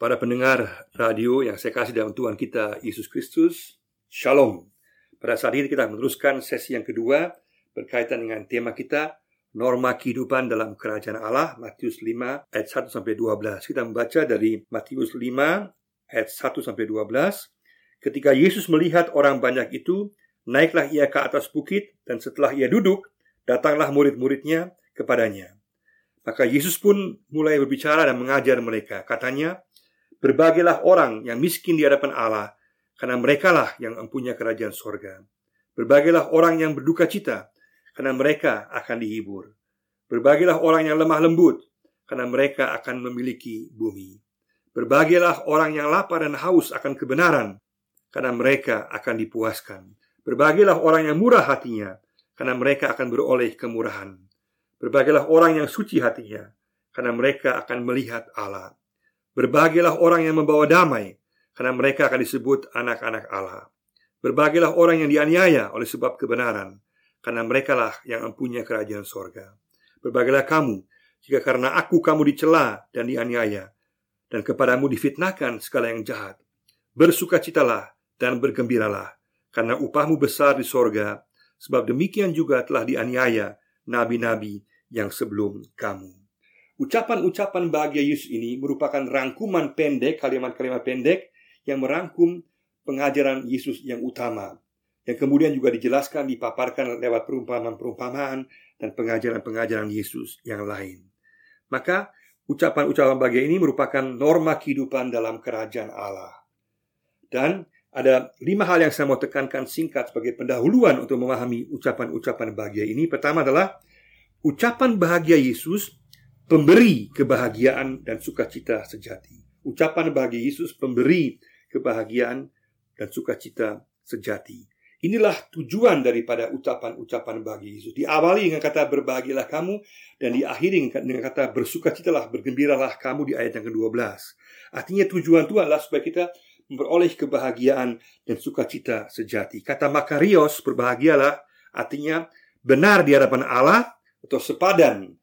Para pendengar radio yang saya kasih dalam Tuhan kita Yesus Kristus, Shalom. Pada saat ini kita meneruskan sesi yang kedua berkaitan dengan tema kita norma kehidupan dalam kerajaan Allah Matius 5 ayat 1 sampai 12. Kita membaca dari Matius 5 ayat 1 sampai 12. Ketika Yesus melihat orang banyak itu, naiklah ia ke atas bukit dan setelah ia duduk, datanglah murid-muridnya kepadanya. Maka Yesus pun mulai berbicara dan mengajar mereka. Katanya, Berbagilah orang yang miskin di hadapan Allah, karena merekalah yang mempunyai kerajaan sorga. Berbagilah orang yang berduka cita, karena mereka akan dihibur. Berbagilah orang yang lemah lembut, karena mereka akan memiliki bumi. Berbagilah orang yang lapar dan haus akan kebenaran, karena mereka akan dipuaskan. Berbagilah orang yang murah hatinya, karena mereka akan beroleh kemurahan. Berbagilah orang yang suci hatinya, karena mereka akan melihat Allah. Berbahagialah orang yang membawa damai, karena mereka akan disebut anak-anak Allah. Berbahagialah orang yang dianiaya oleh sebab kebenaran, karena merekalah yang mempunyai kerajaan sorga. Berbahagialah kamu, jika karena aku kamu dicela dan dianiaya, dan kepadamu difitnahkan segala yang jahat. Bersukacitalah dan bergembiralah, karena upahmu besar di sorga, sebab demikian juga telah dianiaya nabi-nabi yang sebelum kamu. Ucapan-ucapan bahagia Yesus ini merupakan rangkuman pendek, kalimat-kalimat pendek yang merangkum pengajaran Yesus yang utama. Yang kemudian juga dijelaskan, dipaparkan lewat perumpamaan-perumpamaan dan pengajaran-pengajaran Yesus yang lain. Maka ucapan-ucapan bahagia ini merupakan norma kehidupan dalam kerajaan Allah. Dan ada lima hal yang saya mau tekankan singkat sebagai pendahuluan untuk memahami ucapan-ucapan bahagia ini. Pertama adalah ucapan bahagia Yesus pemberi kebahagiaan dan sukacita sejati. Ucapan bagi Yesus pemberi kebahagiaan dan sukacita sejati. Inilah tujuan daripada ucapan-ucapan bagi Yesus. Diawali dengan kata berbahagialah kamu dan diakhiri dengan kata bersukacitalah, bergembiralah kamu di ayat yang ke-12. Artinya tujuan Tuhan adalah supaya kita memperoleh kebahagiaan dan sukacita sejati. Kata makarios, berbahagialah, artinya benar di hadapan Allah atau sepadan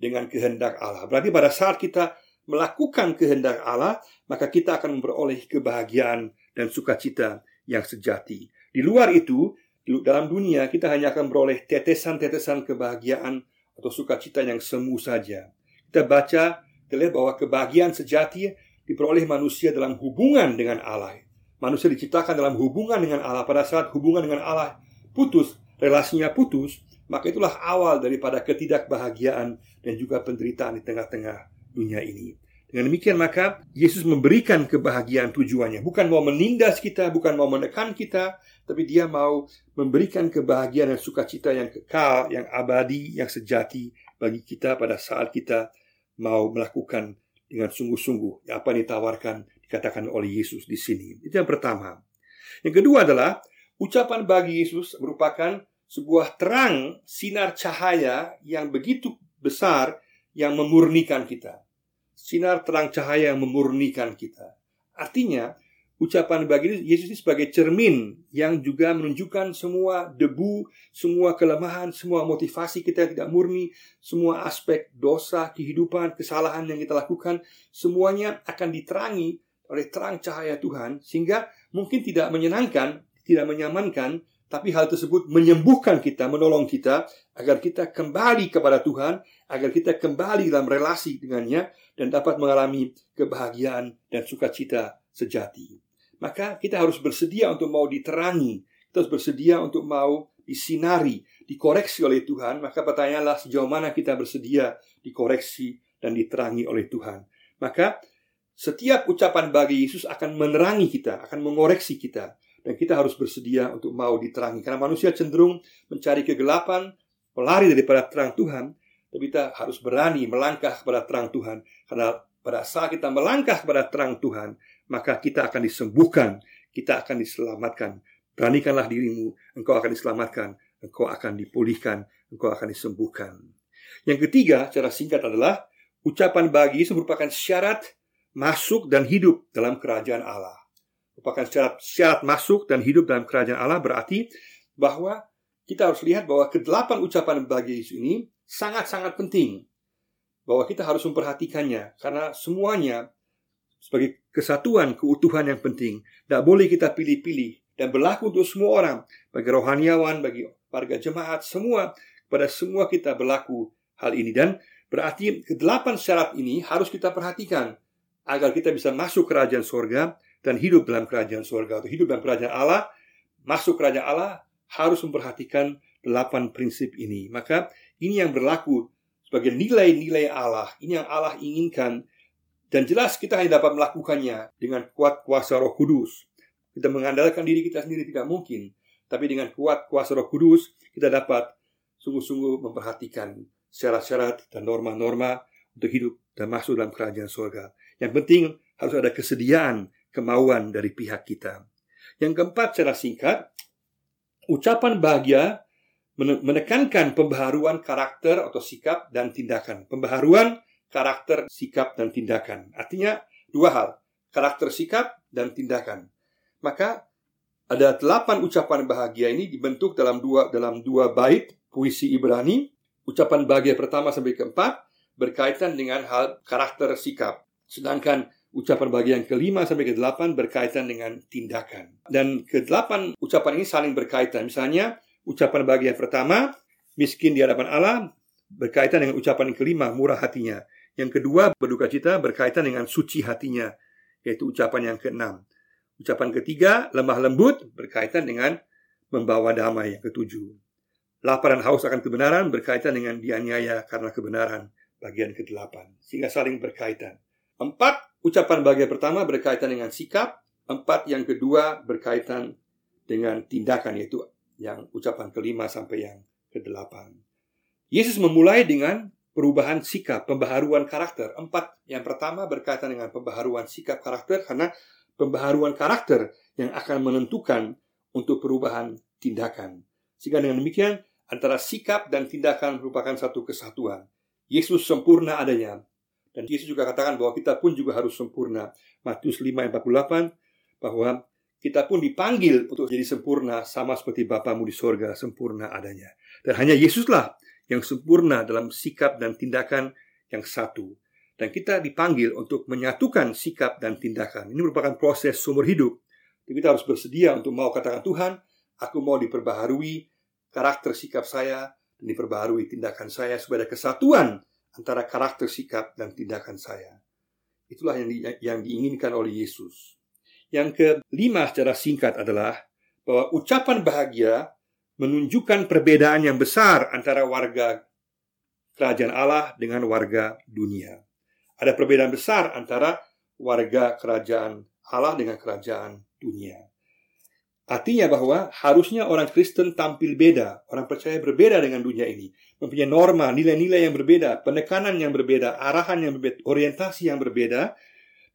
dengan kehendak Allah. Berarti pada saat kita melakukan kehendak Allah, maka kita akan memperoleh kebahagiaan dan sukacita yang sejati. Di luar itu, dalam dunia kita hanya akan memperoleh tetesan-tetesan kebahagiaan atau sukacita yang semu saja. Kita baca, kita lihat bahwa kebahagiaan sejati diperoleh manusia dalam hubungan dengan Allah. Manusia diciptakan dalam hubungan dengan Allah. Pada saat hubungan dengan Allah putus, relasinya putus, maka itulah awal daripada ketidakbahagiaan dan juga penderitaan di tengah-tengah dunia ini. Dengan demikian maka Yesus memberikan kebahagiaan tujuannya. Bukan mau menindas kita, bukan mau menekan kita Tapi dia mau memberikan kebahagiaan dan sukacita yang kekal, yang abadi, yang sejati Bagi kita pada saat kita mau melakukan dengan sungguh-sungguh Apa yang ditawarkan, dikatakan oleh Yesus di sini. Itu yang pertama. Yang kedua adalah Ucapan bagi Yesus merupakan sebuah terang sinar cahaya yang begitu besar yang memurnikan kita. Sinar terang cahaya yang memurnikan kita. Artinya, ucapan bagi Yesus ini sebagai cermin yang juga menunjukkan semua debu, semua kelemahan, semua motivasi kita yang tidak murni, semua aspek dosa, kehidupan, kesalahan yang kita lakukan, semuanya akan diterangi oleh terang cahaya Tuhan sehingga mungkin tidak menyenangkan, tidak menyamankan, tapi hal tersebut menyembuhkan kita, menolong kita agar kita kembali kepada Tuhan, agar kita kembali dalam relasi dengannya dan dapat mengalami kebahagiaan dan sukacita sejati. Maka kita harus bersedia untuk mau diterangi, kita harus bersedia untuk mau disinari, dikoreksi oleh Tuhan. Maka pertanyaanlah sejauh mana kita bersedia dikoreksi dan diterangi oleh Tuhan. Maka setiap ucapan bagi Yesus akan menerangi kita, akan mengoreksi kita dan kita harus bersedia untuk mau diterangi karena manusia cenderung mencari kegelapan, pelari daripada terang Tuhan, tapi kita harus berani melangkah kepada terang Tuhan karena pada saat kita melangkah kepada terang Tuhan, maka kita akan disembuhkan, kita akan diselamatkan. Beranikanlah dirimu, engkau akan diselamatkan, engkau akan dipulihkan, engkau akan disembuhkan. Yang ketiga, secara singkat adalah ucapan bagi merupakan syarat masuk dan hidup dalam kerajaan Allah merupakan syarat, syarat masuk dan hidup dalam kerajaan Allah berarti bahwa kita harus lihat bahwa kedelapan ucapan bagi Yesus ini sangat-sangat penting bahwa kita harus memperhatikannya karena semuanya sebagai kesatuan, keutuhan yang penting. Tidak boleh kita pilih-pilih dan berlaku untuk semua orang, bagi rohaniawan, bagi warga jemaat, semua pada semua kita berlaku hal ini dan berarti kedelapan syarat ini harus kita perhatikan agar kita bisa masuk kerajaan surga dan hidup dalam kerajaan surga atau hidup dalam kerajaan Allah, masuk kerajaan Allah harus memperhatikan delapan prinsip ini. Maka ini yang berlaku sebagai nilai-nilai Allah. Ini yang Allah inginkan dan jelas kita hanya dapat melakukannya dengan kuat kuasa Roh Kudus. Kita mengandalkan diri kita sendiri tidak mungkin, tapi dengan kuat kuasa Roh Kudus kita dapat sungguh-sungguh memperhatikan syarat-syarat dan norma-norma untuk hidup dan masuk dalam kerajaan surga. Yang penting harus ada kesediaan, kemauan dari pihak kita. Yang keempat secara singkat, ucapan bahagia menekankan pembaharuan karakter atau sikap dan tindakan. Pembaharuan karakter, sikap, dan tindakan. Artinya dua hal, karakter sikap dan tindakan. Maka ada delapan ucapan bahagia ini dibentuk dalam dua dalam dua bait puisi Ibrani. Ucapan bahagia pertama sampai keempat berkaitan dengan hal karakter sikap. Sedangkan ucapan bahagia yang kelima sampai ke delapan berkaitan dengan tindakan. Dan ke delapan ucapan ini saling berkaitan. Misalnya, ucapan bahagia yang pertama, miskin di hadapan Allah, berkaitan dengan ucapan yang kelima, murah hatinya. Yang kedua, berduka cita berkaitan dengan suci hatinya, yaitu ucapan yang keenam. Ucapan ketiga, lemah lembut berkaitan dengan membawa damai yang ketujuh. Lapar dan haus akan kebenaran berkaitan dengan dianiaya karena kebenaran bagian ke-8 sehingga saling berkaitan. Empat ucapan bagian pertama berkaitan dengan sikap, empat yang kedua berkaitan dengan tindakan yaitu yang ucapan kelima sampai yang ke-8. Yesus memulai dengan perubahan sikap, pembaharuan karakter. Empat yang pertama berkaitan dengan pembaharuan sikap karakter karena pembaharuan karakter yang akan menentukan untuk perubahan tindakan. Sehingga dengan demikian antara sikap dan tindakan merupakan satu kesatuan. Yesus sempurna adanya. Dan Yesus juga katakan bahwa kita pun juga harus sempurna. Matius 5 ayat 48 bahwa kita pun dipanggil untuk jadi sempurna sama seperti Bapamu di sorga sempurna adanya. Dan hanya Yesuslah yang sempurna dalam sikap dan tindakan yang satu. Dan kita dipanggil untuk menyatukan sikap dan tindakan. Ini merupakan proses sumber hidup. Jadi kita harus bersedia untuk mau katakan Tuhan, aku mau diperbaharui karakter sikap saya dan diperbaharui tindakan saya supaya kesatuan antara karakter sikap dan tindakan saya. Itulah yang, di, yang diinginkan oleh Yesus. Yang kelima secara singkat adalah bahwa ucapan bahagia menunjukkan perbedaan yang besar antara warga kerajaan Allah dengan warga dunia. Ada perbedaan besar antara warga kerajaan Allah dengan kerajaan dunia. Artinya bahwa harusnya orang Kristen tampil beda, orang percaya berbeda dengan dunia ini, mempunyai norma, nilai-nilai yang berbeda, penekanan yang berbeda, arahan yang berbeda, orientasi yang berbeda,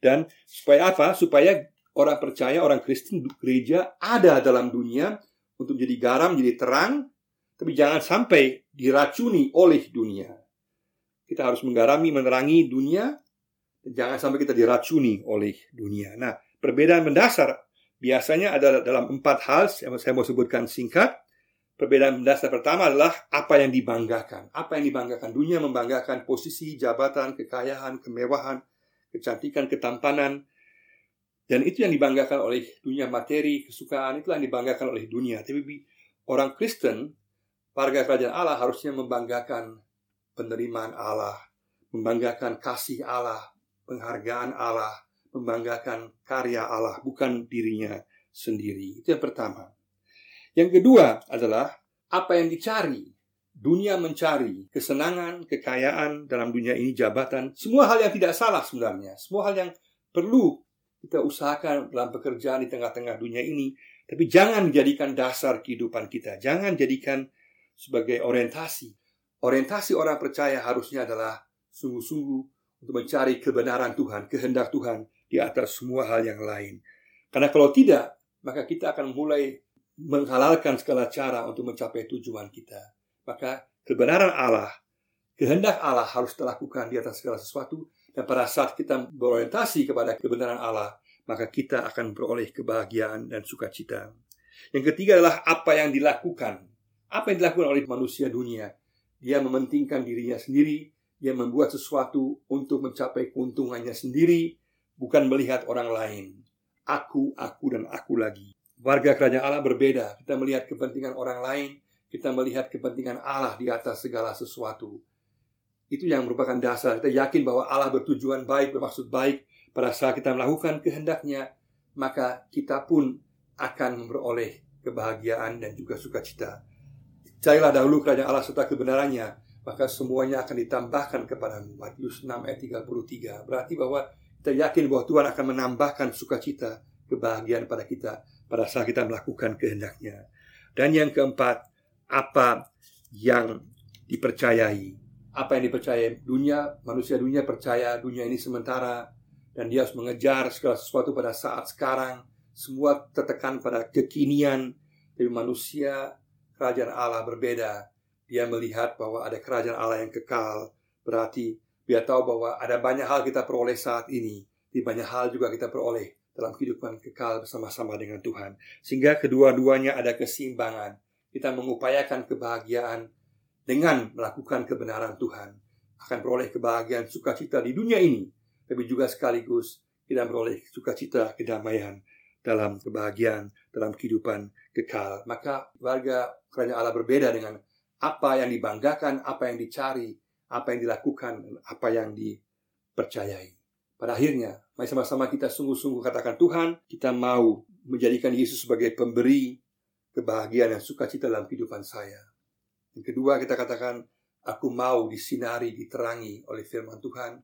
dan supaya apa? Supaya orang percaya, orang Kristen, gereja ada dalam dunia untuk jadi garam, jadi terang, tapi jangan sampai diracuni oleh dunia. Kita harus menggarami, menerangi dunia, jangan sampai kita diracuni oleh dunia. Nah, perbedaan mendasar biasanya adalah dalam empat hal yang saya mau sebutkan singkat. Perbedaan mendasar pertama adalah apa yang dibanggakan. Apa yang dibanggakan? Dunia membanggakan posisi, jabatan, kekayaan, kemewahan, kecantikan, ketampanan. Dan itu yang dibanggakan oleh dunia materi, kesukaan, itulah yang dibanggakan oleh dunia. Tapi orang Kristen, warga kerajaan Allah harusnya membanggakan penerimaan Allah, membanggakan kasih Allah, penghargaan Allah, membanggakan karya Allah, bukan dirinya sendiri. Itu yang pertama. Yang kedua adalah apa yang dicari. Dunia mencari kesenangan, kekayaan dalam dunia ini, jabatan, semua hal yang tidak salah sebenarnya, semua hal yang perlu kita usahakan dalam pekerjaan di tengah-tengah dunia ini, tapi jangan jadikan dasar kehidupan kita, jangan jadikan sebagai orientasi Orientasi orang percaya harusnya adalah sungguh-sungguh untuk mencari kebenaran Tuhan, kehendak Tuhan di atas semua hal yang lain. Karena kalau tidak, maka kita akan mulai menghalalkan segala cara untuk mencapai tujuan kita. Maka kebenaran Allah, kehendak Allah harus dilakukan di atas segala sesuatu. Dan pada saat kita berorientasi kepada kebenaran Allah, maka kita akan beroleh kebahagiaan dan sukacita. Yang ketiga adalah apa yang dilakukan. Apa yang dilakukan oleh manusia dunia dia mementingkan dirinya sendiri, dia membuat sesuatu untuk mencapai keuntungannya sendiri, bukan melihat orang lain. Aku, aku, dan aku lagi. Warga kerajaan Allah berbeda. Kita melihat kepentingan orang lain, kita melihat kepentingan Allah di atas segala sesuatu. Itu yang merupakan dasar. Kita yakin bahwa Allah bertujuan baik, bermaksud baik. Pada saat kita melakukan kehendaknya, maka kita pun akan memperoleh kebahagiaan dan juga sukacita. Carilah dahulu kerajaan Allah serta kebenarannya, maka semuanya akan ditambahkan kepadamu. Matius 6 ayat 33. Berarti bahwa kita yakin bahwa Tuhan akan menambahkan sukacita, kebahagiaan pada kita pada saat kita melakukan kehendaknya. Dan yang keempat, apa yang dipercayai. Apa yang dipercayai? Dunia, manusia dunia percaya dunia ini sementara dan dia harus mengejar segala sesuatu pada saat sekarang. Semua tertekan pada kekinian. Tapi manusia, kerajaan Allah berbeda dia melihat bahwa ada kerajaan Allah yang kekal. Berarti dia tahu bahwa ada banyak hal kita peroleh saat ini. Di banyak hal juga kita peroleh dalam kehidupan kekal bersama-sama dengan Tuhan. Sehingga kedua-duanya ada keseimbangan. Kita mengupayakan kebahagiaan dengan melakukan kebenaran Tuhan. Akan peroleh kebahagiaan sukacita di dunia ini. Tapi juga sekaligus kita beroleh sukacita kedamaian dalam kebahagiaan dalam kehidupan kekal. Maka warga kerajaan Allah berbeda dengan apa yang dibanggakan, apa yang dicari, apa yang dilakukan, apa yang dipercayai. Pada akhirnya, mari sama-sama kita sungguh-sungguh katakan Tuhan, kita mau menjadikan Yesus sebagai pemberi kebahagiaan dan sukacita dalam kehidupan saya. Yang kedua, kita katakan, aku mau disinari, diterangi oleh firman Tuhan,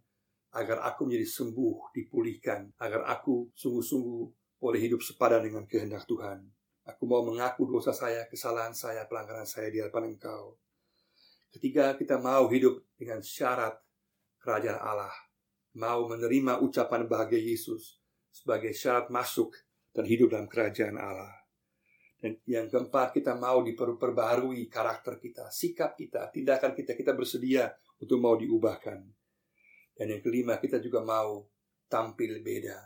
agar aku menjadi sembuh, dipulihkan, agar aku sungguh-sungguh boleh hidup sepadan dengan kehendak Tuhan. Aku mau mengaku dosa saya, kesalahan saya, pelanggaran saya di hadapan Engkau. Ketika kita mau hidup dengan syarat kerajaan Allah, mau menerima ucapan bahagia Yesus sebagai syarat masuk dan hidup dalam kerajaan Allah. Dan yang keempat, kita mau diperbarui karakter kita, sikap kita, tindakan kita, kita bersedia untuk mau diubahkan. Dan yang kelima, kita juga mau tampil beda.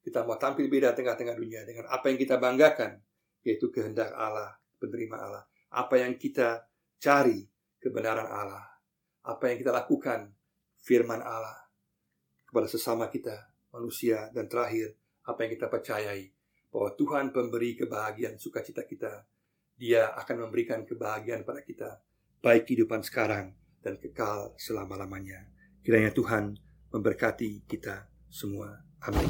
Kita mau tampil beda tengah-tengah dunia dengan apa yang kita banggakan, yaitu kehendak Allah, penerima Allah. Apa yang kita cari, kebenaran Allah. Apa yang kita lakukan, firman Allah. Kepada sesama kita, manusia, dan terakhir, apa yang kita percayai, bahwa Tuhan pemberi kebahagiaan sukacita kita. Dia akan memberikan kebahagiaan pada kita, baik kehidupan sekarang dan kekal selama-lamanya. Kiranya Tuhan memberkati kita semua. Amin.